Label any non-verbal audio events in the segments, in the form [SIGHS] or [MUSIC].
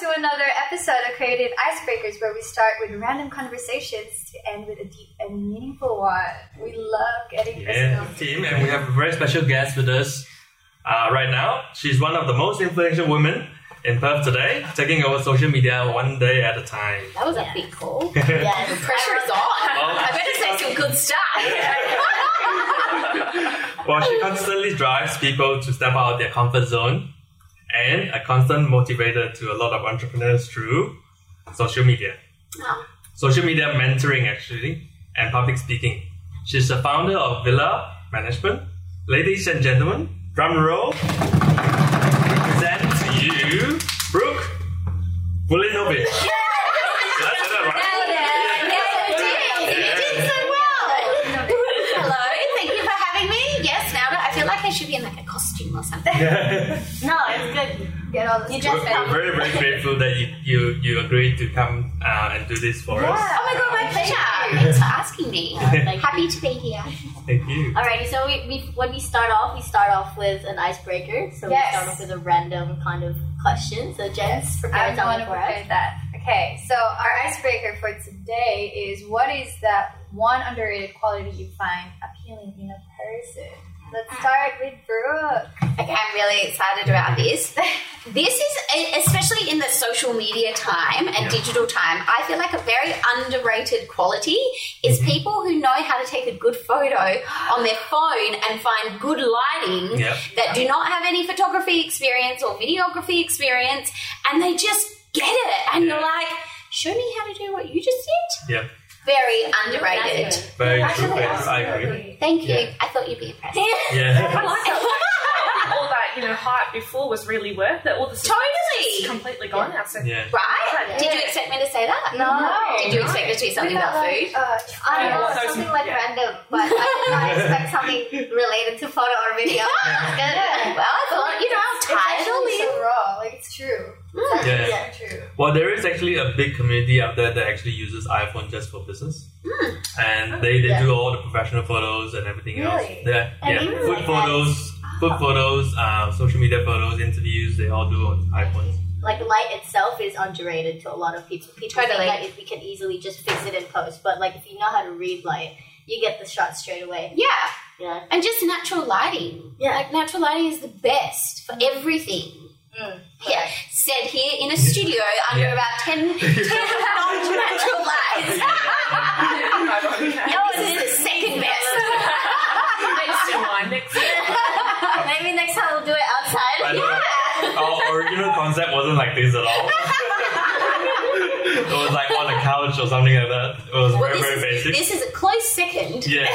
to another episode of Creative Icebreakers, where we start with random conversations to end with a deep and meaningful one. We love getting Yeah, personal. team, and we have a very special guest with us uh, right now. She's one of the most influential women in Perth today, taking over social media one day at a time. That was a big call. [LAUGHS] Yes. The pressure is on. [LAUGHS] I better say some good stuff. Yeah. [LAUGHS] Well, she constantly drives people to step out of their comfort zone and a constant motivator to a lot of entrepreneurs through social media. Oh. Social media mentoring, actually, and public speaking. She's the founder of Villa Management. Ladies and gentlemen, drum roll. Present to you, Brooke Vulinovich. Did I say that right? Hello, thank you for having me. Yes, now that I feel like I should be in like a costume or something. [LAUGHS] No, it's good. Get all the You stuff just We're out. very, very grateful that you, you, you agreed to come uh, and do this for us. Oh my god, my pleasure. Thanks for asking me. [LAUGHS] thank Happy to be here. Thank you. Alrighty, so we, we when we start off, we start off with an icebreaker. So Yes. we start off with a random kind of question. So Jens, prepare I'm the one something for us. that. Okay, so our icebreaker for today is what is that one underrated quality you find appealing in a person? Let's start with Brooke. Okay, I'm really excited about this. [LAUGHS] This is, especially in the social media time and digital time, I feel like a very underrated quality is mm-hmm. people who know how to take a good photo on their phone and find good lighting Yep. that do not have any photography experience or videography experience and they just get it. And you're like, show me how to do what you just did. Yep. Very underrated. Very true. Actually, Very true. I agree. Thank you. Yeah. I thought you'd be impressed. Yeah. I like that. All that you know hype before was really worth it. All the Totally. it's completely gone now. So Yeah. Right? Yeah. Did you expect me to say that? No. Did you expect it to be something We thought about like, food? Uh, I don't know, [LAUGHS] Yeah. something like Yeah. random, but I did not [LAUGHS] expect something related to photo or video. That's [LAUGHS] good. Well, I thought, you know, I'm it's tired of actually so raw. Like it's true. It's Yeah. actually so true. Well, there is actually a big community out there that actually uses iPhone just for business, Hmm. and they, they Yeah. do all the professional photos and everything else. Yeah, And yeah. Food like photos, food photos, uh, social media photos, interviews. They all do on iPhones. Like light itself is underrated to a lot of people. People Totally. think that if we can easily just fix it in post, but like if you know how to read light, you get the shot straight away. Yeah, Yeah. and just natural lighting. Yeah. Like, natural lighting is the best for everything. Mm. Yeah, said here in a studio under Yeah. about 10, 10 [LAUGHS] non-natural lights. [LAUGHS] [LAUGHS] okay. this is the second best. next in line, next in line. Maybe next time we'll do it outside. I know. Our original concept wasn't like this at all. [LAUGHS] it was like on a couch or something like that. It was Well, very, very is, basic. this is a close second. Yes.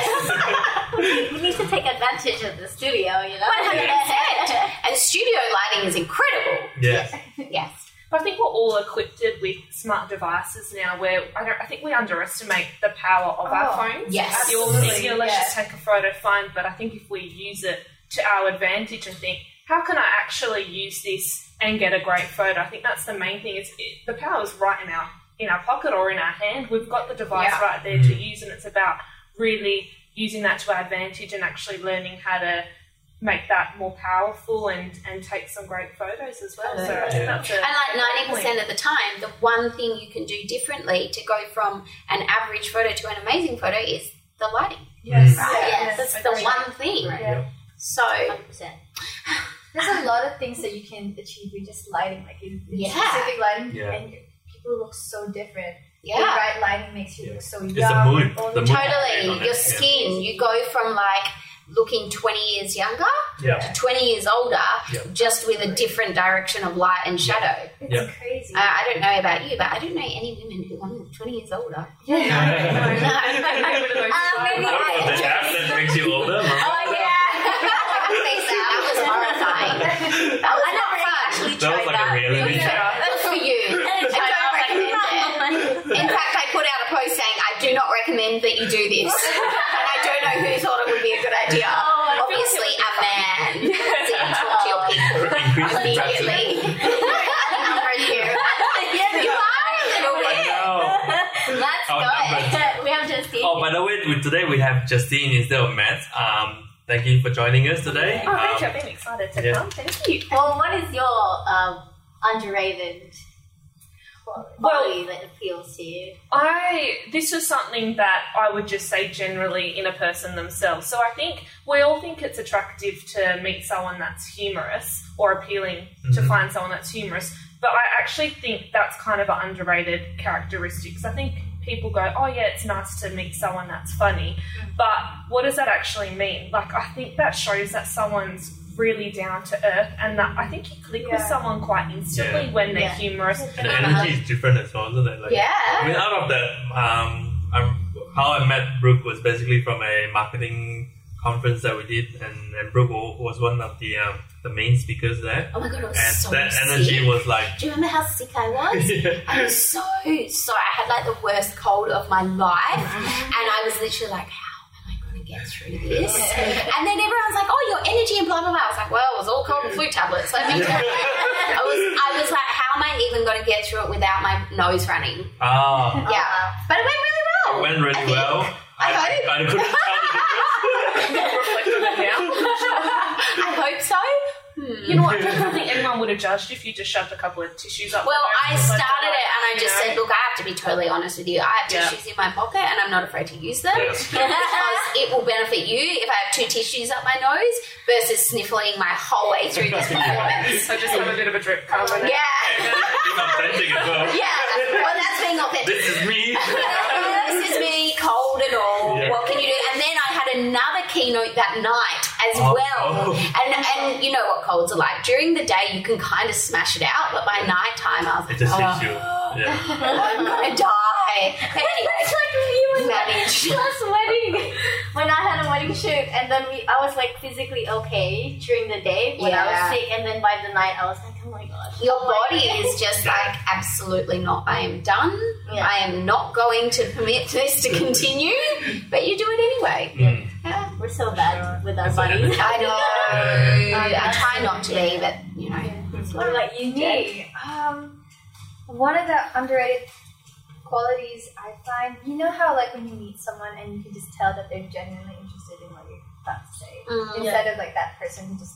[LAUGHS] we need to take advantage of the studio, you know? 100%. And studio lighting is incredible. yes. [LAUGHS] Yes. But I think we're all equipped with smart devices now. Where I, don't, I think we underestimate the power of our Oh, phones. yes. You'll Absolutely, think, let's yeah. just take a photo, fine. But I think if we use it to our advantage I think, how can I actually use this and get a great photo? I think that's the main thing. Is it, the power is right in our in our pocket or in our hand. We've got the device Yeah. right there to hmm. use, and it's about really using that to our advantage and actually learning how to make that more powerful and, and take some great photos as well. So Yeah. that's a And like ninety percent of the time, the one thing you can do differently to go from an average photo to an amazing photo is the lighting. Yes. Right? Yes. That's the one thing. Yeah. So 100%. [SIGHS] [LAUGHS] There's a lot of things that you can achieve with just lighting, like in, in Yeah. specific lighting, Yeah. and your, people look so different. The yeah, right lighting makes you Yeah. look so It's young. the mood. The mood. totally. on it, Your yeah. skin, you go from like looking twenty years younger Yeah. to twenty years older, Yeah. just with a different direction of light and shadow. It's Yeah. crazy. Uh, I don't know about you, but I don't know any women who want to look twenty years older. yeah. Get rid of those Uh, slides. maybe What about the app that makes you older yeah, face that. That was horrifying. That was I never not actually That was tried like a that. reality check. Good for you. [LAUGHS] I don't recommend it. In fact, I put out a post saying I do not recommend that you do this, [LAUGHS] and I don't know who thought it would be a good idea. Oh, Obviously, a man. [LAUGHS] So you talk to your people Increase the immediately. Numbers here. yes, you are a little I bit. know. Let's Our go. we have Justine. Oh, by the way, we- today we have Justine instead of Matt. Um, thank you for joining us today. Oh, thank Um, you. I've been excited to yeah. come. Thank you. Well, what is your um, underrated quality that appeals to you? I this is something that I would just say generally in a person themselves. So I think we all think it's attractive to meet someone that's humorous or appealing to Mhm. find someone that's humorous. But I actually think that's kind of an underrated characteristic. 'Cause I think people go, "Oh yeah, it's nice to meet someone that's funny," but what does that actually mean? Like I think that shows that someone's really down to earth, and that I think you click with someone quite instantly Yeah. when they're Yeah. humorous. And the energy is different as well, isn't it? Like, I mean, out of that, um, I'm, how I met Brooke was basically from a marketing conference that we did, and, and Brooke was one of the um, the main speakers there. Oh my god, it was And so that sick. energy was like, Do you remember how sick I was? [LAUGHS] yeah. I was so so. I had like the worst cold of my life, and I was literally like, "How am I going to get through this?" And then everyone's like, "Oh, your energy and blah blah blah." I was like, "Well, it was all cold and flu tablets." Let me tell you. I was I was like, "How am I even going to get through it without my nose running?" ah, Yeah, but it went really well. it went really think. well. I hope. I couldn't tell the difference. Reflect on it now. I hope so. Hmm. You know what? I don't think anyone would have judged if you just shoved a couple of tissues up. Well, your I nose and started left it and I just know? said, look, I have to be totally honest with you. I have Yeah. tissues in my pocket and I'm not afraid to use them Yes. [LAUGHS] because it will benefit you if I have two tissues up my nose versus sniffling my whole way through this [LAUGHS] performance. So just have a bit of a drip cover. there. Yeah. [LAUGHS] Being well. Yeah. Well, that's being authentic. This is me. this is me, cold and all. Yeah. What can you do? And then I had another keynote that night as Oh. well. And and you know what colds are like. During the day, you can kind of smash it out, but by night time, I was It like, just oh, hits you. Yeah. [LAUGHS] I'm gonna die. But anyway, [LAUGHS] It's like you managed. [LAUGHS] last wedding when I had a wedding shoot, and then we I was like physically okay during the day when I was sick, and then by the night I was like, oh my gosh, Your body is just like absolutely not. I am done. Yeah. I am not going to permit this to continue. But you do it anyway. Mm. Yeah. We're so bad with our That's bodies. it. I know. Yeah. I try not to be, but you know. What about you, Jen? Um, one of the underrated qualities I find, you know how like when you meet someone and you can just tell that they're genuinely interested in what you're about to say, Mm. instead of like that person who just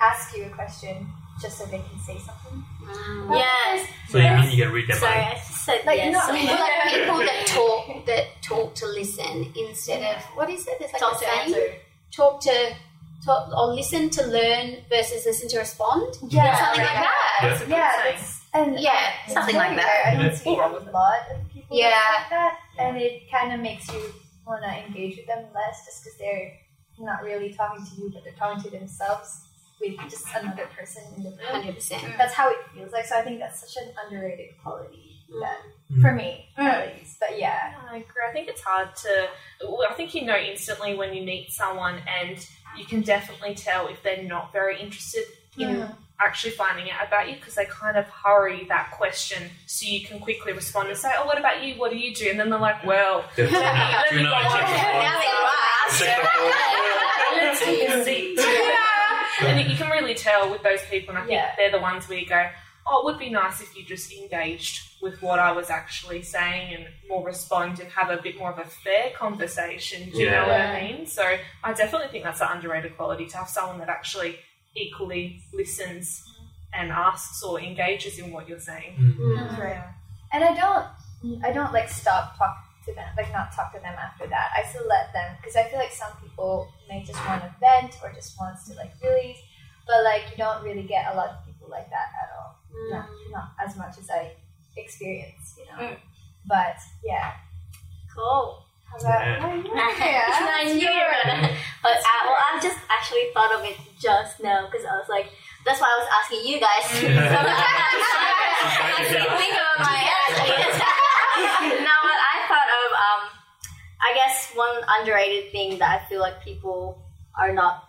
asks you a question just so they can say something. Mm. Yes. So you mean you can read their Sorry, mind? I just said Like, yes. you know- so like people that talk that talk to listen instead of what is it? There's like Talk a to saying. answer. Talk to talk or listen to learn versus listen to respond. Yeah, something like that. That's a Yeah, saying. and Yeah, it's something like that. rare. I Yeah. don't see Nothing wrong with a lot of people Yeah. like that, and it kind of makes you want to engage with them less, just because they're not really talking to you, but they're talking to themselves with just another person in the room. Hundred percent. That's how it feels like. So I think that's such an underrated quality that, Mm. for me, at least. But yeah, I agree. I think it's hard to. I think you know instantly when you meet someone, and you can definitely tell if they're not very interested in Mhm. actually finding out about you because they kind of hurry that question so you can quickly respond and say, "Oh, what about you? What do you do?" And then they're like, "Well, [LAUGHS] Just let me, let me tune go out, check check it out. Now they ask. Check. Let's take a seat." And you can really tell with those people, and I think Yeah. they're the ones where you go, "Oh, it would be nice if you just engaged with what I was actually saying and more respond and have a bit more of a fair conversation." Do you know what I mean? So I definitely think that's an underrated quality to have someone that actually equally listens and asks or engages in what you're saying. Mm. right. And I don't, I don't like stop talk to them, like not talk to them after that. I still let them because I feel like some people may just want to vent or just wants to like release, but like you don't really get a lot of people like that at all. Not, not as much as I experience, you know. Mm. But yeah. Cool. How about Yeah. how [LAUGHS] you? [LAUGHS] I knew you were gonna. [LAUGHS] But uh, well, I just actually thought of it just now because I was like, that's why I was asking you guys. Yeah. Think about my No, but I thought of um, I guess one underrated thing that I feel like people are not,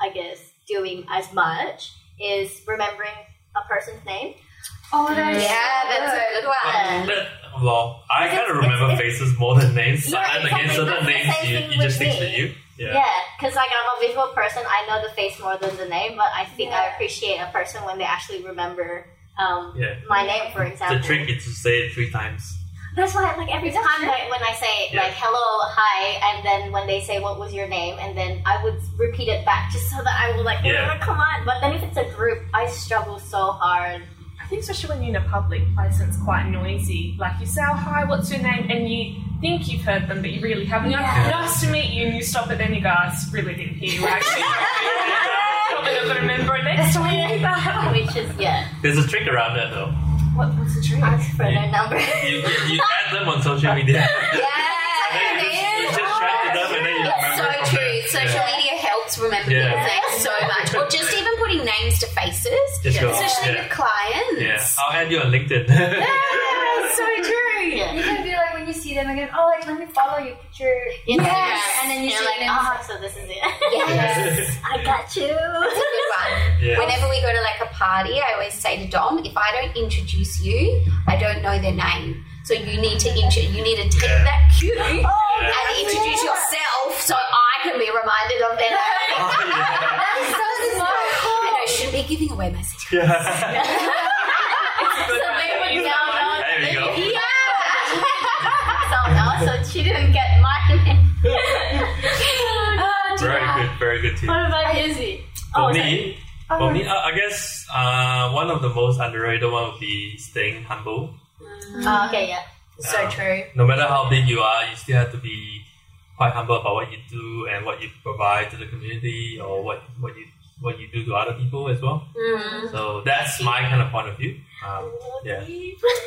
I guess, doing as much is remembering a person's name. Oh, that's Yeah, that's a good one. Well, that- well, I kind of remember it's- faces more than names. Yeah, and again, exactly. certain That's the names same you, thing you just with stick to you. Yeah. Yeah, because like I'm a visual person, I know the face more than the name, but I think I appreciate a person when they actually remember um, Yeah. my name, for example. The trick is to say it three times. That's why, like every Is time true? like, when I say Yeah. like hello, hi, and then when they say what was your name, and then I would repeat it back just so that I would like, Yeah. "Oh, come on. But then if it's a group, I struggle so hard. I think especially when you're in a public place and it's quite noisy, like you say, oh, hi, what's your name? And you think you've heard them, but you really haven't. You're like, nice to meet you, and you stop it, then you go, I really didn't hear you. Actually, I'm going to remember it next time you do that. Which is yeah. There's a trick around that though. What, what's the trick? Ask for their number. You, you, you add them on social media. [LAUGHS] And then you, just, you just chat to them and then you It's remember so true. Social Yeah. media helps remember Yeah. people's names so much. Or just even putting names to faces, Just go, especially yeah. with clients. Yeah, I'll add you on LinkedIn. Yeah, so true. Yeah. You can be like when you see them again. Oh, like let me follow you. Put your Yes. and then you You're see like, them. oh, so this is it. [LAUGHS] Yes. I got you. That's a good one. Yeah. Whenever we go to like a party, I always say to Dom, if I don't introduce you, I don't know their name. So you need to intro- you need to take Yeah. that cue Yeah. and introduce yourself so I can be reminded of their name. Oh, yeah. That's so [LAUGHS] smart. I know, shouldn't be giving away my secret. [LAUGHS] she didn't get my [LAUGHS] name. [LAUGHS] Very good, very good tip. What about Izzy? For Oh, me, for me, uh, I guess uh, one of the most underrated one would be staying humble. Oh, okay, yeah. So Uh, true. No matter how big you are, you still have to be quite humble about what you do and what you provide to the community or what, what you what you do to other people as well. Mm. So that's my kind of point of view. Um, yeah,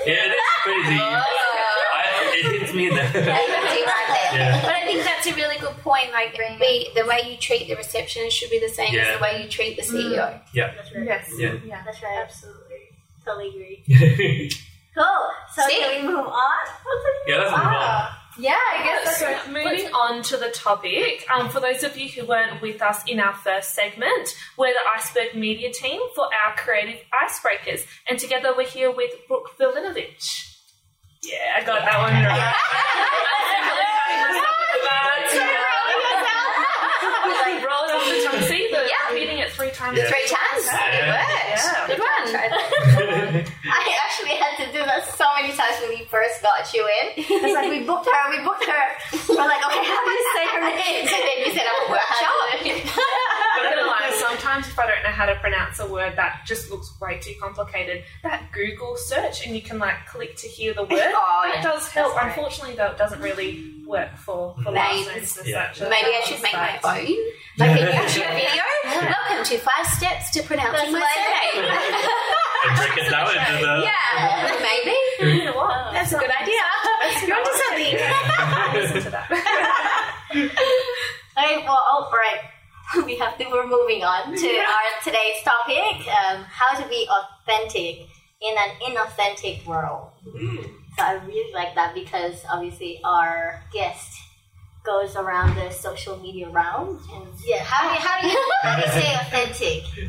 yeah, that's pretty deep. [LAUGHS] I, it hits me in the [LAUGHS] Yeah. But I think that's a really good point. Like, be, the way you treat the receptionist should be the same Yeah. as the way you treat the CEO. yeah. That's right. Yes. Yeah. yeah. That's right. Absolutely. Totally agree. [LAUGHS] Cool. So See? can we move on? yeah, let's move on. Yeah, I guess that's So right. moving on to the topic, um, for those of you who weren't with us in our first segment, we're the Iceberg Media team for our creative icebreakers, and together we're here with Brooke Vulinovich. Yeah, I got that one right. Like, roll it off the tongue. See, the Yeah. repeating it three times. Yeah. Three times. Yeah. It worked. Yeah. Good one. [LAUGHS] I actually [LAUGHS] had to do that so many times when we first got you in. It's like we booked her, we booked her. We're like, okay, how do you say her name? [LAUGHS] So then you set up a workshop. I'm gonna lie, sometimes if I don't know how to pronounce a word that just looks way too complicated, that Google search and you can like click to hear the word. Oh, that yeah. does help. That's great. Unfortunately, though, it doesn't really work for, for Names. last names. Yeah. such. Maybe I should make my own. Like a YouTube [LAUGHS] video. Welcome to five steps to pronouncing my That's surname. And break it down into the yeah, maybe. You know what? That's a good idea. You're onto something. [LAUGHS] Listen to that. Okay, well, oh, all right. [LAUGHS] We have to, we're moving on to our today's topic um, how to be authentic in an inauthentic world. So I really like that because obviously our guest goes around the social media realm. And yeah, how do you, how do you, how do you say [LAUGHS] authentic? In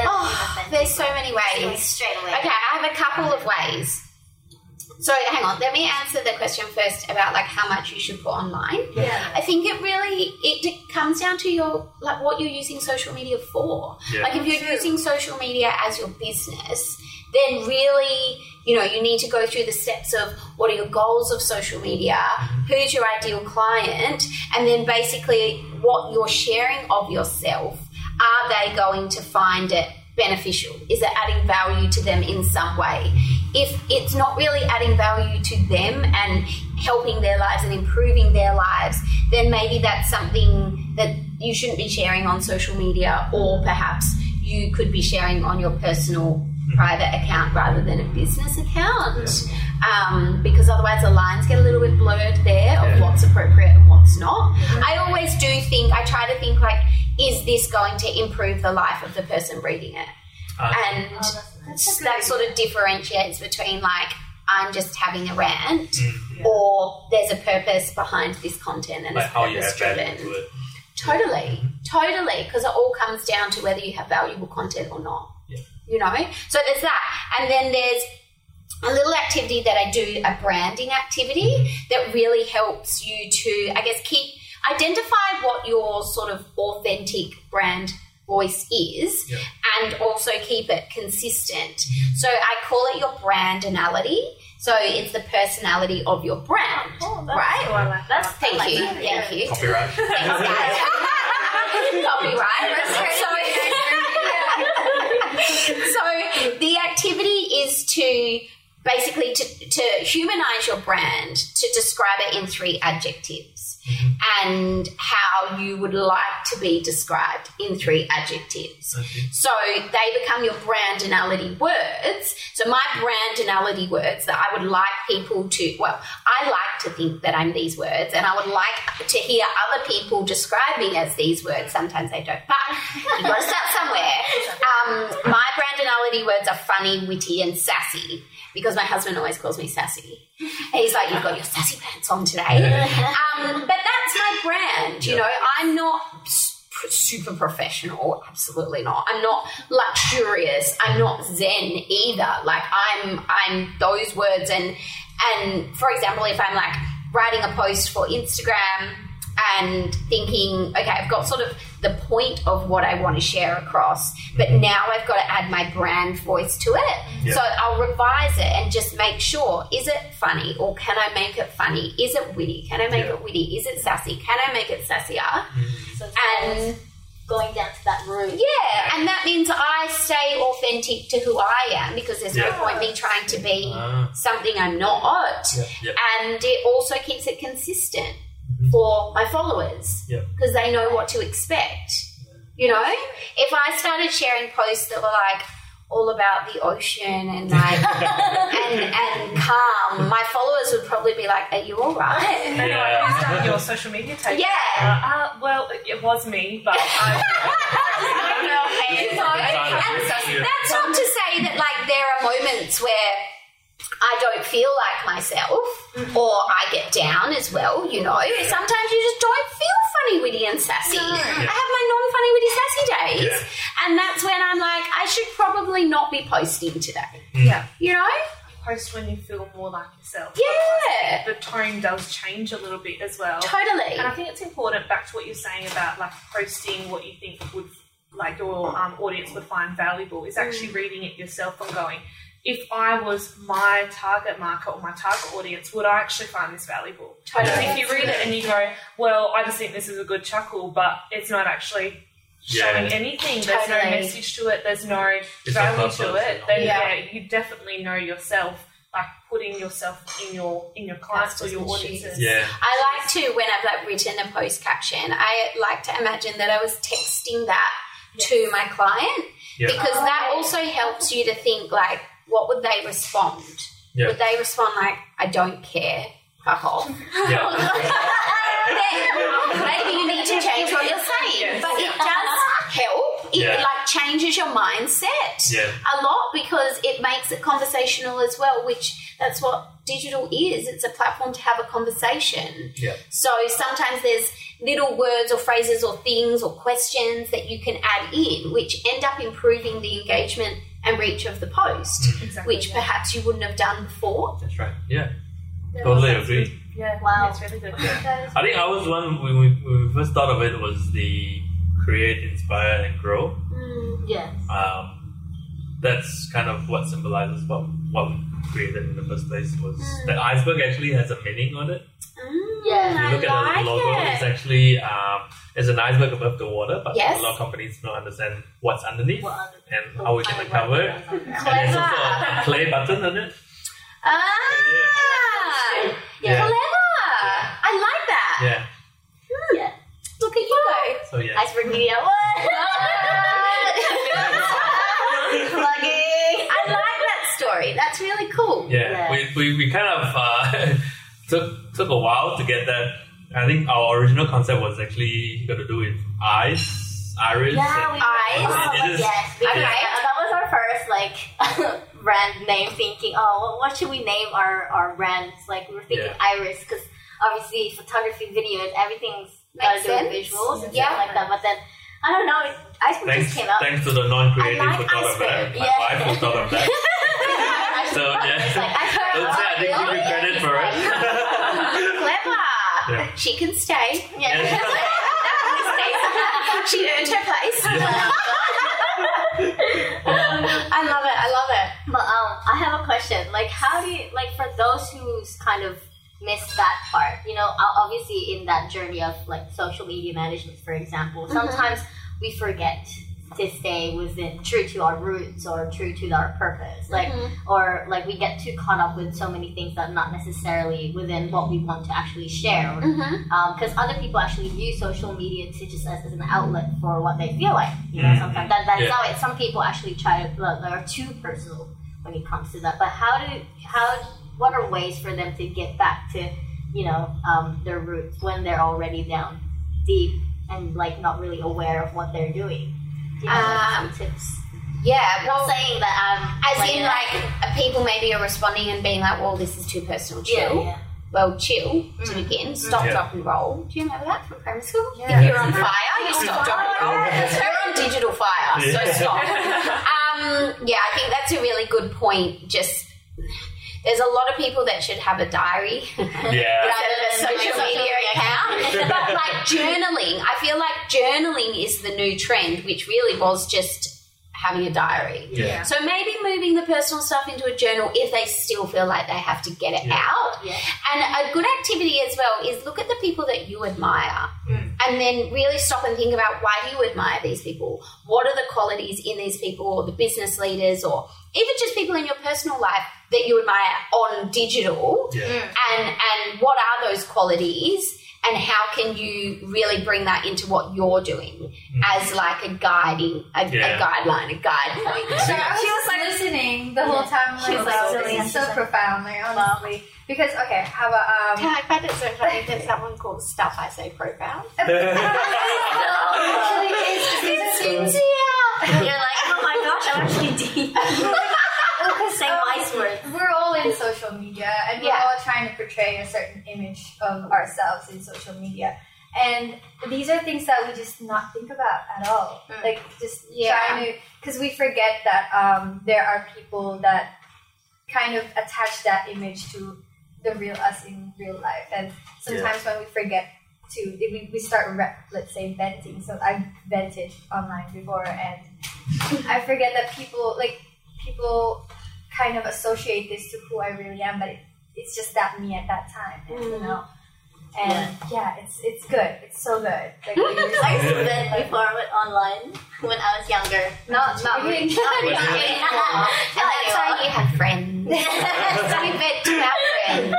an Oh, inauthentic there's so many world? ways. Straight away. Okay, I have a couple of ways. So hang on, let me answer the question first about like how much you should put online. Yeah. I think it really it comes down to your like what you're using social media for. Yeah. Like if you're using social media as your business, then really you know you need to go through the steps of what are your goals of social media, mm-hmm. who's your ideal client, and then basically what you're sharing of yourself. Are they going to find it beneficial? Is it adding value to them in some way? If it's not really adding value to them and helping their lives and improving their lives, then maybe that's something that you shouldn't be sharing on social media, or perhaps you could be sharing on your personal private account rather than a business account. Um, because otherwise the lines get a little bit blurred there of what's appropriate and what's not. I always do think, I try to think like, is this going to improve the life of the person reading it? Uh, And that sort of differentiates between like, I'm just having a rant, mm, or there's a purpose behind this content and like it's purpose driven. Totally, totally, because it all comes down to whether you have valuable content or not. Yeah. You know, so there's that, and then there's a little activity that I do, a branding activity that really helps you to, I guess, keep identify what your sort of authentic brand voice is Yeah. and also keep it consistent. So I call it your brandinality. So it's the personality of your brand, Oh, that's right? cool. Like That's thank like you, that, thank yeah. you. Copyright. [LAUGHS] Copyright. So, so the activity is to basically to, to humanize your brand, to describe it in three adjectives and how you would like to be described in three adjectives. Okay. So they become your brandinality words. So my brandinality words that I would like people to, well, I like to think that I'm these words and I would like to hear other people describe me as these words. Sometimes they don't, but you've got to start somewhere. [LAUGHS] Um, my brandinality words are funny, witty, and sassy because my husband always calls me sassy. [LAUGHS] He's like, you've got your sassy pants on today. Um, but that's my brand. You know, I'm not super professional. Absolutely not. I'm not luxurious. I'm not zen either. Like I'm, I'm those words. And and for example, if I'm like writing a post for Instagram and thinking, okay, I've got sort of the point of what I want to share across, but now I've got to add my brand voice to it. Yeah. So I'll revise it and just make sure is it funny or can I make it funny? Is it witty? Can I make Yeah. it witty? Is it sassy? Can I make it sassier? So it's And going down to that root. yeah, and that means I stay authentic to who I am because there's no point me trying to be Ah. something I'm not. Yeah. Yeah. And it also keeps it consistent. For my followers Yeah. because they know what to expect. You know, if I started sharing posts that were like all about the ocean and like [LAUGHS] and and calm, my followers would probably be like, "Are you all right?" And [LAUGHS] Yeah. who's done your social media take? Yeah. Uh, uh, well, it, it was me, but [LAUGHS] I, You know, and that's not to say that like there are moments where I don't feel like myself or I get down as well, you know. Sometimes you just don't feel funny, witty, and sassy. I have my non funny, witty, sassy days. And that's when I'm like, I should probably not be posting today, yeah, you know? post when you feel more like yourself. Yeah, The tone does change a little bit as well. totally. And I think it's important back to what you're saying about like posting what you think would like your um, audience would find valuable is actually Mm. reading it yourself and going, if I was my target market or my target audience, would I actually find this valuable? Totally. Because if you read it and you go, well, I just think this is a good chuckle, but it's not actually showing Yeah. anything. There's no message to it. There's no It's value to it. you. Then Yeah. yeah. you definitely know yourself. Like putting yourself in your in your clients or your and audiences. Yeah. I like to, when I've like written a post caption, I like to imagine that I was texting that to my client Yeah. because that also helps you to think like, what would they respond? Yeah. Would they respond like, I don't care, fuck off? Yeah. [LAUGHS] maybe you need to change what you're saying. Yes. But it does help. It Yeah. like changes your mindset Yeah. a lot because it makes it conversational as well, which that's what digital is. It's a platform to have a conversation. Yeah. So sometimes there's little words or phrases or things or questions that you can add in, which end up improving the engagement and reach of the post, Exactly. which perhaps you wouldn't have done before. That's right. Yeah. Totally agree. Yeah. Wow. It's really good. I think I was one when we, when we first thought of it was the create, inspire, and grow. Yes. Um, that's kind of what symbolizes what what we created in the first place. Was the iceberg actually has a meaning on it? Yeah. If you I look at like the logo, it. it's actually um, it's an iceberg above the water, but Yes. a lot of companies don't understand what's underneath What and how we can cover it. And there's also a play button on it. Ah, Yeah. clever. I like that. Yeah. Yeah. Look at you. go. So yeah. Iceberg Media. [LAUGHS] Plugging. I like that story. That's really cool. Yeah, Yeah. We, we, we kind of uh, [LAUGHS] took took a while to get that. I think our original concept was actually going to do with eyes, iris. Yeah, we and- Eyes. It- it is- yes, because Okay. uh, that was our first like [LAUGHS] brand name thinking. Oh, what, what should we name our our brands? Like we were thinking Yeah. Iris because obviously photography, videos, everything's got Makes to do with visuals and Yeah. stuff like that. But then I don't know, it, Iceberg Thanks, just came up. thanks to the non-creative I like photographer, iceberg. my Yeah. wife who thought of that. [LAUGHS] so yeah, It's like, I don't say I didn't give you credit for it. [LAUGHS] Clever. Yeah. She can stay. Yeah. [LAUGHS] she earned her place. [LAUGHS] I love it. I love it. But um, I have a question. Like, how do you like for those who's kind of missed that part? You know, obviously in that journey of like social media management, for example, sometimes we forget to stay within true to our roots or true to our purpose. Like Mhm. or like we get too caught up with so many things that are not necessarily within what we want to actually share. Because other people actually use social media to just as, as an outlet for what they feel like. You know, Mhm. sometimes that, that's Yeah. how it. Some people actually try to well, they're too personal when it comes to that. But how do how what are ways for them to get back to you know um, their roots when they're already down deep and like not really aware of what they're doing? Do you have Um, tips? Yeah, I'm well, not saying that I'm as like, in like uh, people maybe are responding and being like, "Well, this is too personal." yeah, Chill. yeah. Well, chill to begin. Stop, Yeah. drop, and roll. Do you remember that from primary school? Yeah. If you're on [LAUGHS] fire, you stop, drop, and roll. [LAUGHS] Yes. You're on digital fire, so stop. Um, yeah, I think that's a really good point. Just there's a lot of people that should have a diary. [LAUGHS] Yeah. rather than a social Social media media account. [LAUGHS] but like journaling, I feel like journaling is the new trend, which really was just having a diary. Yeah. So maybe moving the personal stuff into a journal if they still feel like they have to get it Yeah. out. Yeah. And a good activity as well is look at the people that you admire Mm. And then really stop and think about why do you admire these people? What are the qualities in these people or the business leaders or even just people in your personal life that you admire on digital? Yeah. and and what are those qualities and how can you really bring that into what you're doing as like a guiding a, Yeah. a guideline a guide point [LAUGHS] So I was, like listening the whole time. She was like, like, really this is so interested. profound, like honestly. Because okay, how about um? I find it so funny [LAUGHS] that someone calls stuff I say profound. [LAUGHS] Actually, it's, it's, it's, You're like, oh my gosh, I'm actually deep. Saying wise words. we're all in social media, and we're Yeah. all trying to portray a certain image of ourselves in social media. And these are things that we just not think about at all. Mm. Like just Yeah. trying to, because we forget that um, there are people that kind of attach that image to the real us in real life. And sometimes when we forget to, we, we start, re- let's say, venting. So I've vented online before, and I forget that people, like, people kind of associate this to who I really am, but it, it's just that me at that time, and, you mm. know. And yeah. it's it's good. It's so good. Like, [LAUGHS] I used to saying, vent like, before with online when I was younger. Not not really. Not What really. [LAUGHS] [LAUGHS] and that's why you have friends so we bet to our friends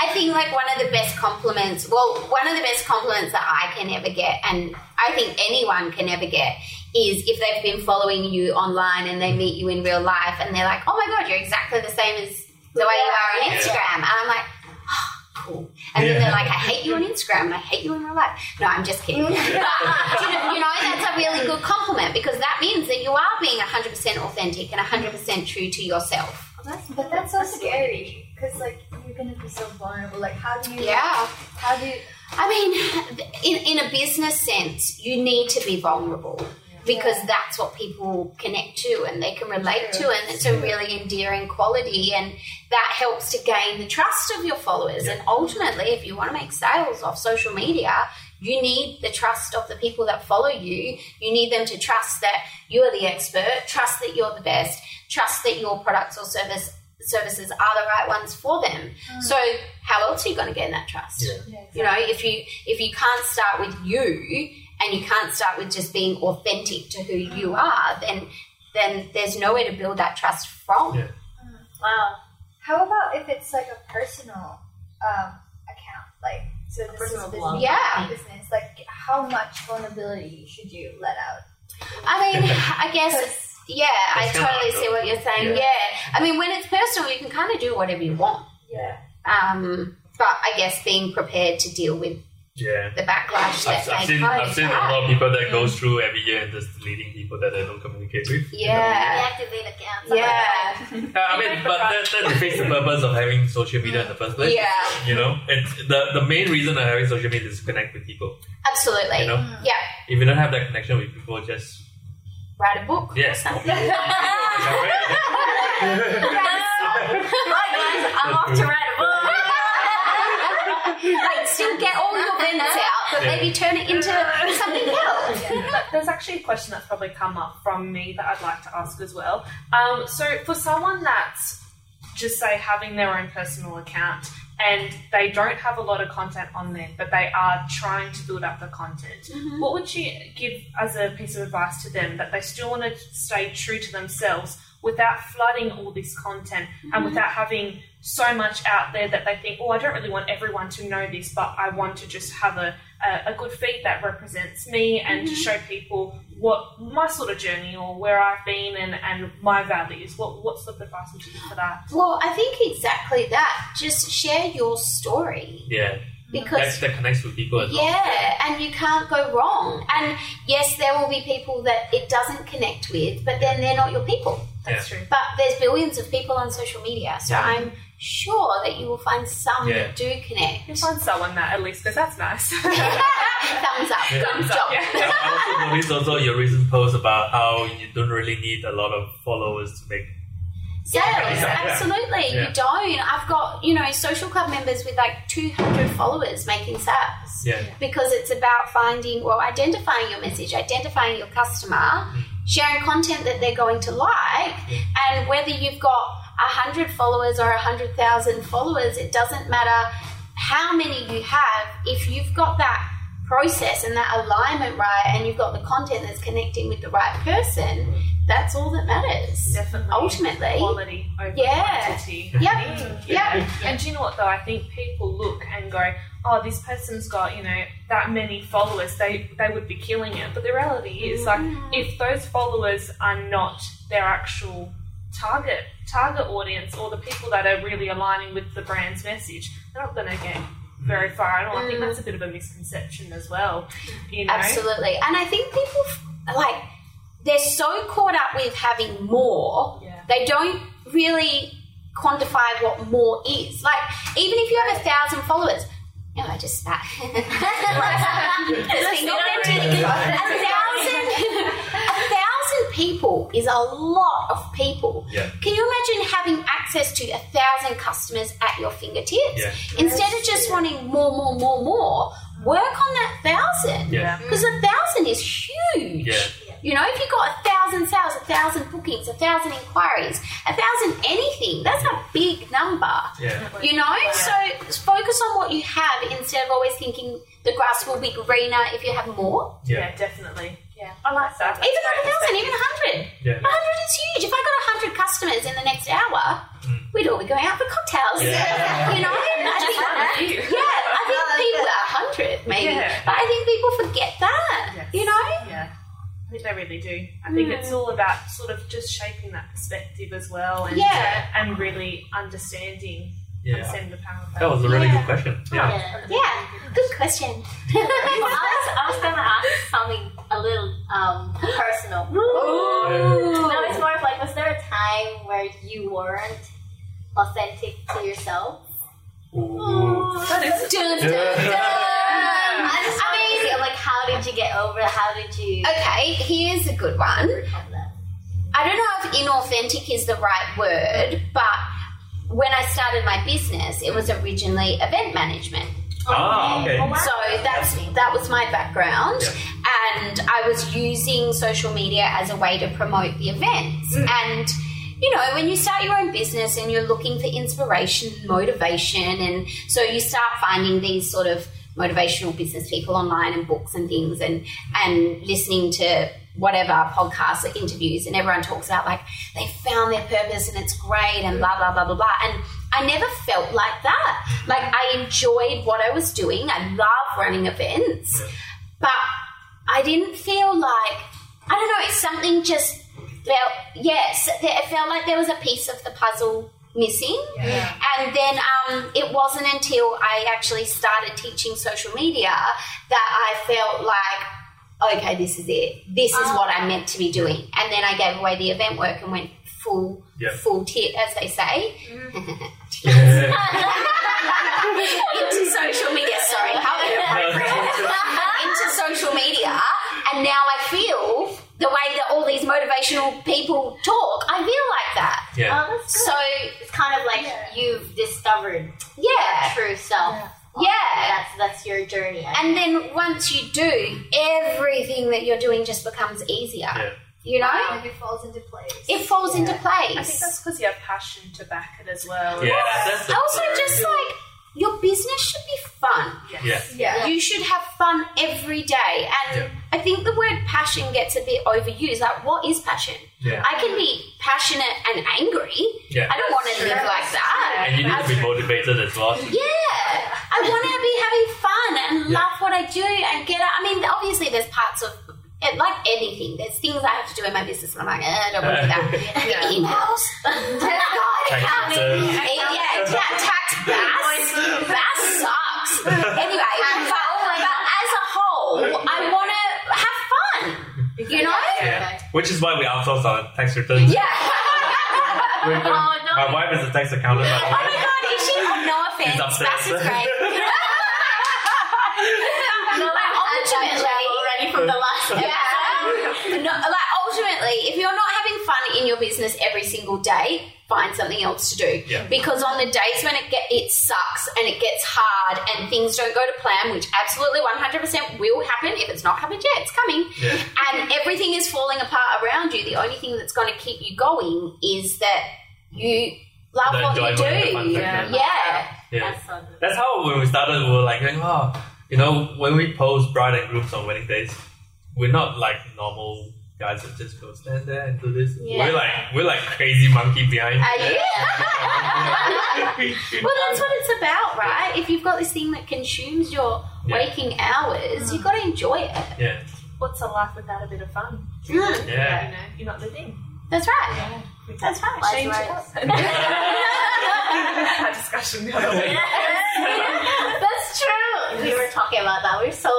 I think like one of the best compliments well one of the best compliments that I can ever get and I think anyone can ever get is if they've been following you online and they meet you in real life and they're like oh my god you're exactly the same as the way you are on Yeah. Instagram and I'm like oh, cool and then they're like I hate you on Instagram and I hate you in real life no I'm just kidding but, [LAUGHS] [LAUGHS] you know, you know that's a really good compliment because that means that you are being 100% authentic and 100% true to yourself But that's so scary because like you're gonna be so vulnerable. Like how do you? yeah How do you? I mean, in, in a business sense, you need to be vulnerable because Yeah. that's what people connect to and they can relate True. to, and it's a really endearing quality, and that helps to gain the trust of your followers. And ultimately, if you want to make sales off social media, you need the trust of the people that follow you. You need them to trust that you're the expert, trust that you're the best, trust that your products or service services are the right ones for them. Mm. So, how else are you going to gain that trust? Yeah. Yeah, You know, if you if you can't start with you and you can't start with just being authentic to who you are, then then there's nowhere to build that trust from. Yeah. Wow. How about if it's like a personal um, account, like so this personal is business. Yeah. business. Like how much vulnerability should you let out? I mean, [LAUGHS] I guess. yeah, I totally see what you're saying. yeah. Yeah. I mean, when it's personal, you can kind of do whatever you want. yeah, Um, but I guess being prepared to deal with Yeah. the backlash I've, I've seen. I've seen a lot of people that go through every year and just deleting people that they don't communicate with. Yeah. Deactivate accounts. Yeah. Uh, I mean, but that, that defeats the purpose of having social media in the first place. Yeah. You know, it's the, the main reason of having social media is to connect with people. Absolutely. You know, Yeah. if you don't have that connection with people, just Write a book. yes. [LAUGHS] [LAUGHS] Or. Right, [LAUGHS] guys, I'm off to write a book. Like still get all your vents out, but Yeah. maybe turn it into something else. There's actually a question that's probably come up from me that I'd like to ask as well. Um, so, for someone that's just say having their own personal account, and they don't have a lot of content on there, but they are trying to build up the content. Mm-hmm. What would you give as a piece of advice to them that they still want to stay true to themselves without flooding all this content Mm-hmm. and without having so much out there that they think, oh, I don't really want everyone to know this, but I want to just have a, a, a good feed that represents me and Mm-hmm. to show people what my sort of journey or where I've been and, and my values. What, what sort of advice would you give for that? Well, I think exactly that. Just share your story Yeah. because That, that connects with people as well. Yeah, and you can't go wrong. And yes, there will be people that it doesn't connect with, but then they're not your people. That's true. But there's billions of people on social media, so Yeah. I'm sure that you will find some Yeah. that do connect. You find someone that at least because that's nice. [LAUGHS] Thumbs up, Yeah. Thumbs up, yeah. I I also noticed also your recent post about how you don't really need a lot of followers to make. Sales, [LAUGHS] Yeah. absolutely. Yeah. You don't. I've got, you know, social club members with like 200 followers making sales. Yeah. because it's about finding, well, identifying your message, identifying your customer, mm. sharing content that they're going to like, and whether you've got a hundred followers or a hundred thousand followers, it doesn't matter how many you have. If you've got that process and that alignment right, and you've got the content that's connecting with the right person, that's all that matters. Definitely. Ultimately. Quality over Yeah. quantity. Yep. Mm. Yep. And do you know what though? I think people look and go, "Oh, this person's got you know that many followers. They they would be killing it." But the reality is, like, if those followers are not their actual target target audience or the people that are really aligning with the brand's message, they're not going to get very far. And I think mm. that's a bit of a misconception as well. You know, Absolutely. And I think people like they're so caught up with having more, Yeah. they don't really quantify what more is. Like even if you have a thousand followers, no, I just spat. [LAUGHS] [LAUGHS] Just being authentic. a thousand, a thousand people is a lot of people. Yeah. Can you imagine having access to a thousand customers at your fingertips? Yeah. Instead of just wanting more, more, more, more, work on that thousand. Yeah. Because a thousand is huge. Yeah. You know, if you've got a thousand sales, a thousand bookings, a thousand inquiries, a thousand anything, that's a big number. Yeah. You know? So focus on what you have instead of always thinking the grass will be greener if you have more. Yeah. yeah, definitely. Yeah, I like that. That's Even a great thousand, perspective. even a hundred. Yeah. A hundred is huge. If I got a hundred customers in the next hour, we'd all be going out. Yeah. You know? I think, [LAUGHS] yeah, I think uh, people a hundred maybe. Yeah. But I think people forget that. Yes. You know? Yeah. I think they really do. I think it's mm. all about sort of just shaping that perspective as well and Yeah. Uh, and really understanding Yeah. understanding the power of that. That was a really Yeah. good question. Yeah. Yeah. Yeah. Good question. I was, was gonna ask something a little um, personal. Ooh. No, it's more of like, was there a time where you weren't authentic to yourself? Ooh. That is Dun, dun, dun. I just I mean- to see, like, how did you get over it? How did you Okay, here's a good one. I don't know if inauthentic is the right word, but when I started my business, it was originally event management. Ah, okay. Oh, wow. So that's that was my background, and I was using social media as a way to promote the events. And you know, when you start your own business and you're looking for inspiration, motivation, and so you start finding these sort of motivational business people online and books and things, and and listening to whatever podcasts or interviews, and everyone talks about like they found their purpose and it's great and blah blah blah blah blah. And I never felt like that. Like I enjoyed what I was doing. I love running events, but I didn't feel like I don't know. It's something just felt yes. It felt like there was a piece of the puzzle missing. Yeah. And then um, it wasn't until I actually started teaching social media that I felt like, okay, this is it. This is what I'm meant to be doing. And then I gave away the event work and went full, Yeah. full tit, as they say, Yeah. [LAUGHS] into social media. Sorry, how [LAUGHS] into social media, and now I feel the way that all these motivational people talk. I feel like that. Yeah. Oh, that's good. So it's kind of like you've discovered yeah, true self. yeah. That's that's your journey. And then once you do, everything that you're doing just becomes easier. Yeah. You know, Like it falls into place. it falls into place. I think that's because you have passion to back it as well. Yeah, that's also just like your business should be fun. Yeah. Yeah. You should have fun every day. And Yeah. I think the word passion gets a bit overused. Like, what is passion? Yeah. I can be passionate and angry. Yeah. I don't want to live like that. And you need to be motivated as well. Yeah, I want to be having fun and Yeah. love what I do and get. I mean, obviously, there's parts of it, like anything. There's things I have to do in my business, and I'm like, eh, I don't want to do that. Yeah. Emails, [LAUGHS] God, Tax [LAUGHS] accounting, yeah, ta- tax, [LAUGHS] BAS, BAS sucks. Anyway, but, but as a whole, I want to have fun. You know? Yeah. Which is why we outsource our tax returns. Yeah. We're- we're- Oh, don't- my wife is a tax accountant. by the Oh my god, is she? Oh, no offense. upstairs. BAS is great. no, like ultimately, already from the last yeah. No, like ultimately, if you're not having fun in your business every single day, find something else to do. Yeah. Because on the days when it get it sucks and it gets hard and things don't go to plan, which absolutely 100% will happen. If it's not happened yet, it's coming. Yeah. And everything is falling apart around you. The only thing that's going to keep you going is that you love The what you do. fun Yeah. yeah. Yeah. That's. That's how when we started, we were like, oh, you know, when we post bride and grooms on wedding days, we're not like normal guys that just go stand there and do this. Yeah. We're like we're like crazy monkey behind. Are you? [LAUGHS] Well, that's what it's about, right? If you've got this thing that consumes your Yeah. waking hours, you've got to enjoy it. yeah, What's a life without a bit of fun? Mm, [LAUGHS] yeah. You know, you're not living. that's right. That's right. Change it [LAUGHS] up. Had discussion the other week. That's true. We were talking about that. We were so.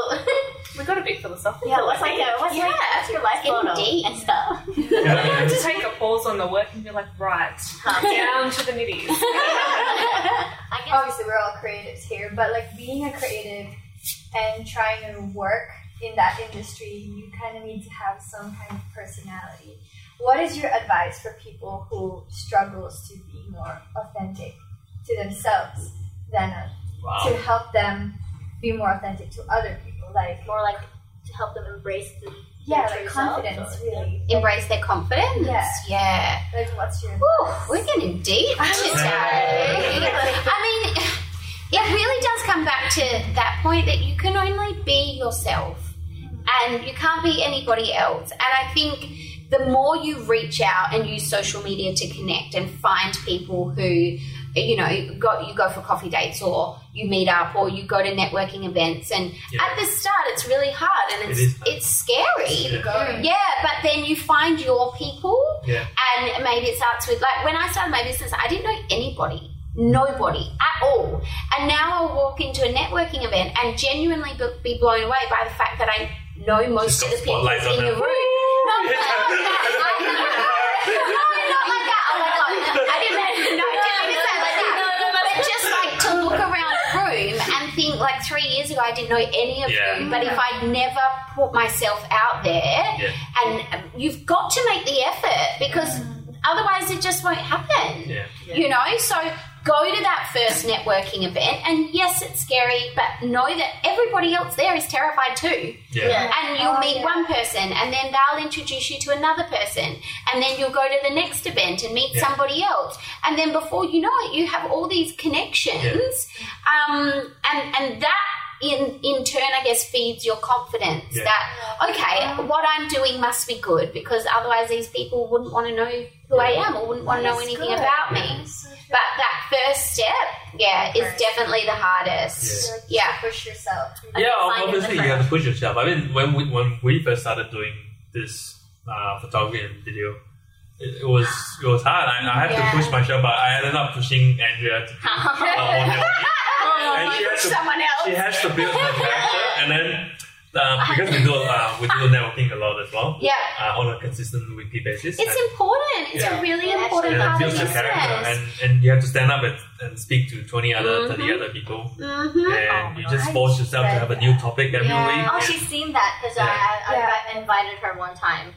We got a bit philosophical. yeah, what's like, a, what's Yeah. like, what's your life Getting photo and stuff? [LAUGHS] You have to take a pause on the work and be like, right, down to the nitties. [LAUGHS] I guess. obviously we're all creatives here, but like being a creative and trying to work in that industry, you kind of need to have some kind of personality. What is your advice for people who struggles to be more authentic to themselves than uh, to help them be more authentic to other people? Like more like to help them embrace the yeah, true like self, confidence, really. Embrace their confidence. Yeah. Yeah. Like what's your Whew, we're getting deep today. [LAUGHS] I mean, it really does come back to that point that you can only be yourself and you can't be anybody else. And I think the more you reach out and use social media to connect and find people who you know go you go for coffee dates or you meet up or you go to networking events and Yeah. at the start it's really hard and it's is hard. it's scary Yeah. yeah but then you find your people Yeah. and maybe it starts with like when I started my business, I didn't know anybody, nobody at all. And now I'll walk into a networking event and genuinely be- be blown away by the fact that I know most of the people in spotlights the room. No, not like [LAUGHS] that. [LAUGHS] No, not like that. Oh my god, I didn't think like three years ago I didn't know any of Yeah. you, but if I'd never put myself out there, Yeah. and you've got to make the effort because mm. otherwise it just won't happen. Yeah. You know, so go to that first networking event, and yes, it's scary, but know that everybody else there is terrified too. Yeah. Yeah. And you'll Oh, meet yeah. one person, and then they'll introduce you to another person, and then you'll go to the next event and meet Yeah. somebody else, and then before you know it, you have all these connections, um, and and that. In, in turn, I guess feeds your confidence Yeah. that okay, what I'm doing must be good because otherwise these people wouldn't want to know who I am or wouldn't want to know anything good. about me. So. But that first step, yeah, is First. definitely the hardest. Like, Yeah. push yourself. Yeah, find obviously you have to push yourself. I mean, when we when we first started doing this uh, photography and video, it, it was it was hard. I, I had Yeah. to push myself, but I ended up pushing Andrea to do [LAUGHS] uh, more networking. and she has to Someone else. she has to build her character, [LAUGHS] and then um, because we do uh, we do networking a lot as well Yeah. uh, on a consistent weekly basis. It's and, important. It's Yeah. a really important and it part of builds your character, business. and, and you have to stand up and, and speak to twenty other, thirty Mhm. other people, hmm and Oh, you just force yourself to have a new topic every Yeah. week. Oh, she's seen that because Yeah. I, I, Yeah. I invited her one time.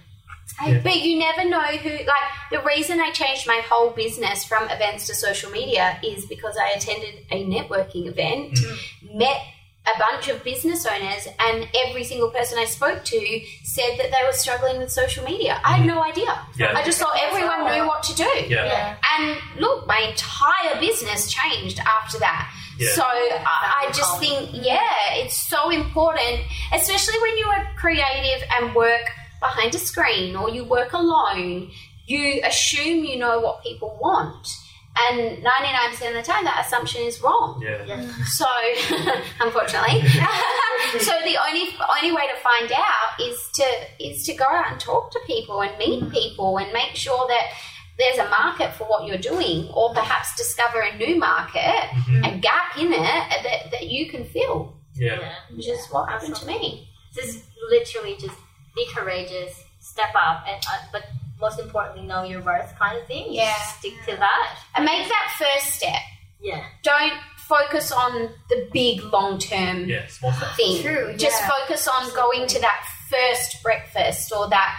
Yeah. But you never know who. Like the reason I changed my whole business from events to social media is because I attended a networking event, Mm. met a bunch of business owners, and every single person I spoke to said that they were struggling with social media. I had no idea. Yeah. I just thought everyone knew what to do. Yeah. And look, my entire business changed after that. Yeah. So I, I just think, yeah, it's so important, especially when you are creative and work behind a screen or you work alone. You assume you know what people want, and 99% of the time, that assumption is wrong. Yeah. So, [LAUGHS] unfortunately, [LAUGHS] so the only only way to find out is to is to go out and talk to people and meet mm. people and make sure that there's a market for what you're doing, or perhaps discover a new market, mm-hmm. a gap in it that, that you can fill, Yeah. Yeah. which is what happened to me. Just literally just be courageous, step up, and uh, but most importantly, know your worth, kind of thing. You Yeah. stick to that. And make that first step. Yeah. Don't focus on the big long term Yeah. Thing. True, Just yeah. focus on going to that first breakfast or that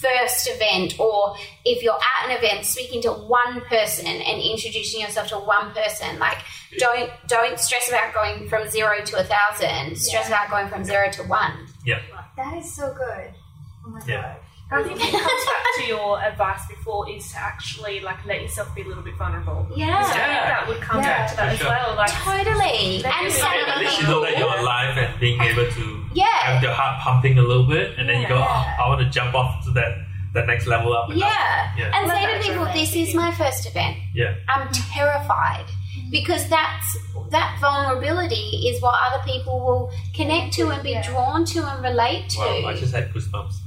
first event, or if you're at an event, speaking to one person and introducing yourself to one person. Like, don't don't stress about going from zero to a thousand. Stress about going from zero to one. Yeah, that is so good. Oh my Yeah. god. I think it comes back to your advice before is to actually like let yourself be a little bit vulnerable. So I think Yeah, that would come Yeah. back to that For as well. Like totally. And me- say At to least you know that you're alive and being able to yeah, have your heart pumping a little bit, and then you go, oh, I want to jump off to that the next level up. and up." Yeah. Yeah. And say to people, this is my first event. Yeah. I'm terrified. Because that's that vulnerability is what other people will connect to and be Yeah. drawn to and relate to. Wow, I just had goosebumps. [LAUGHS]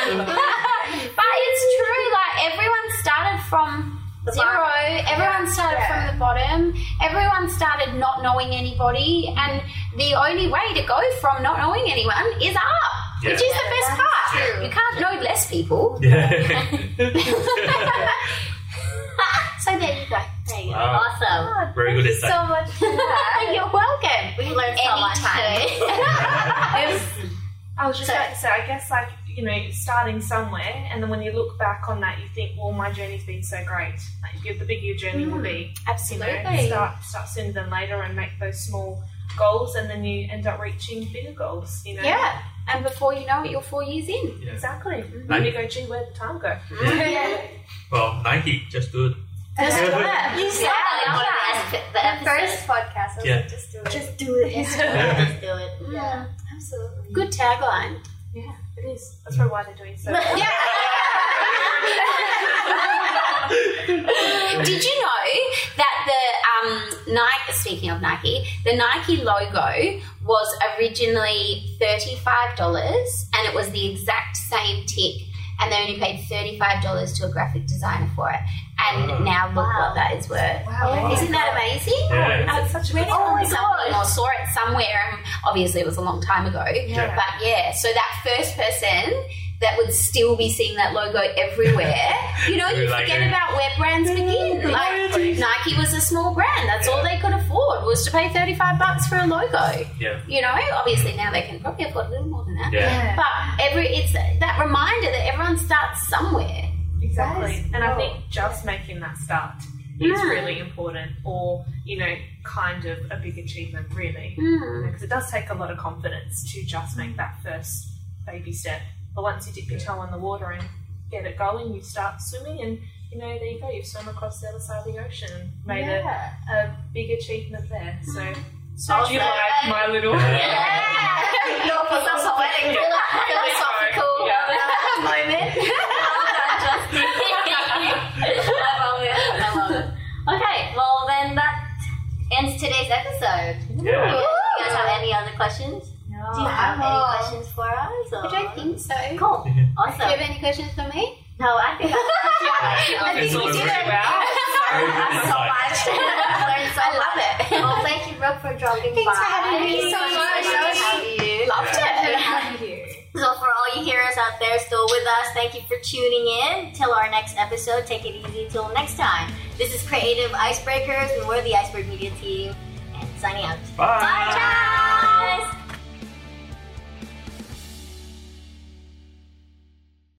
but it's true, like everyone started from The zero, bottom. everyone started Yeah. from the bottom, everyone started not knowing anybody, and the only way to go from not knowing anyone is up, which is the best part. You can't know less people. Yeah. [LAUGHS] [LAUGHS] [LAUGHS] So there you go. There you go. Wow. Awesome. God, Very good thank you insight. so much. [LAUGHS] You're welcome. We learned so much Anytime. today. [LAUGHS] I was just So- about to say, I guess like you know, starting somewhere, and then when you look back on that, you think, well, my journey's been so great. Like the bigger your journey will mm, be. You know, Absolutely. start start sooner than later and make those small goals, and then you end up reaching bigger goals. You know. Yeah. And before you know it, you're four years in. Yeah. Exactly. Mm-hmm. And you go, gee, where'd the time go? [LAUGHS] Well, Nike, just do it. Just do it. You said Yeah, that I love in that. The, the first podcast. I was Yeah. like, just do it. Just do it. Yeah. Just do it. yeah, absolutely. Good tagline. Yeah, it is. That's probably why they're doing so. [LAUGHS] well. [LAUGHS] Did you know that the um, Nike, speaking of Nike, the Nike logo was originally $35 and it was the exact same tick and they only paid $35 to a graphic designer for it. And Wow. now look Wow. what that is worth. Wow. Isn't that amazing? Yeah. I It's such a read good it Oh my something or saw it somewhere. and Obviously, it was a long time ago. Yeah. But yeah, so that first person that would still be seeing that logo everywhere, [LAUGHS] you know, you Like forget it. about where brands begin. Like Nike was a small brand. That's all they could afford was to pay 35 bucks for a logo. Yeah. You know, obviously now they can probably afford a little more than that. Yeah. Yeah. But every it's that reminder that everyone starts somewhere. Exactly. That is And I think just making that start is Mm. really important, or, you know, kind of a big achievement, really. Mm. Because it does take a lot of confidence to just make that first baby step. But once you dip your toe in the water and get it going, you start swimming, and, you know, there you go, you've swum across the other side of the ocean and made yeah. a, a big achievement there. So, mm. So do you like my little. Yeah. Your poetic, philosophical Yeah. [LAUGHS] moment. [LAUGHS] I love it. I love it. Okay, well then that ends today's episode. Yeah. You guys have any other questions? No, Do you have any oh. questions for us? Or? I think so. Cool. [LAUGHS] Do you Awesome. have any questions for me? No, I think I, [LAUGHS] I think so we did it. well. Very so much. [LAUGHS] Learned so I love it. Well, thank you, Brooke, for dropping Thanks by. for having me so Thank you much. for having you. Loved Yeah. it. So for all you hearers out there still with us, thank you for tuning in. Till our next episode, take it easy till next time. This is Creative Icebreakers, and we're the Iceberg Media team. And signing out. Bye. Bye, ciao.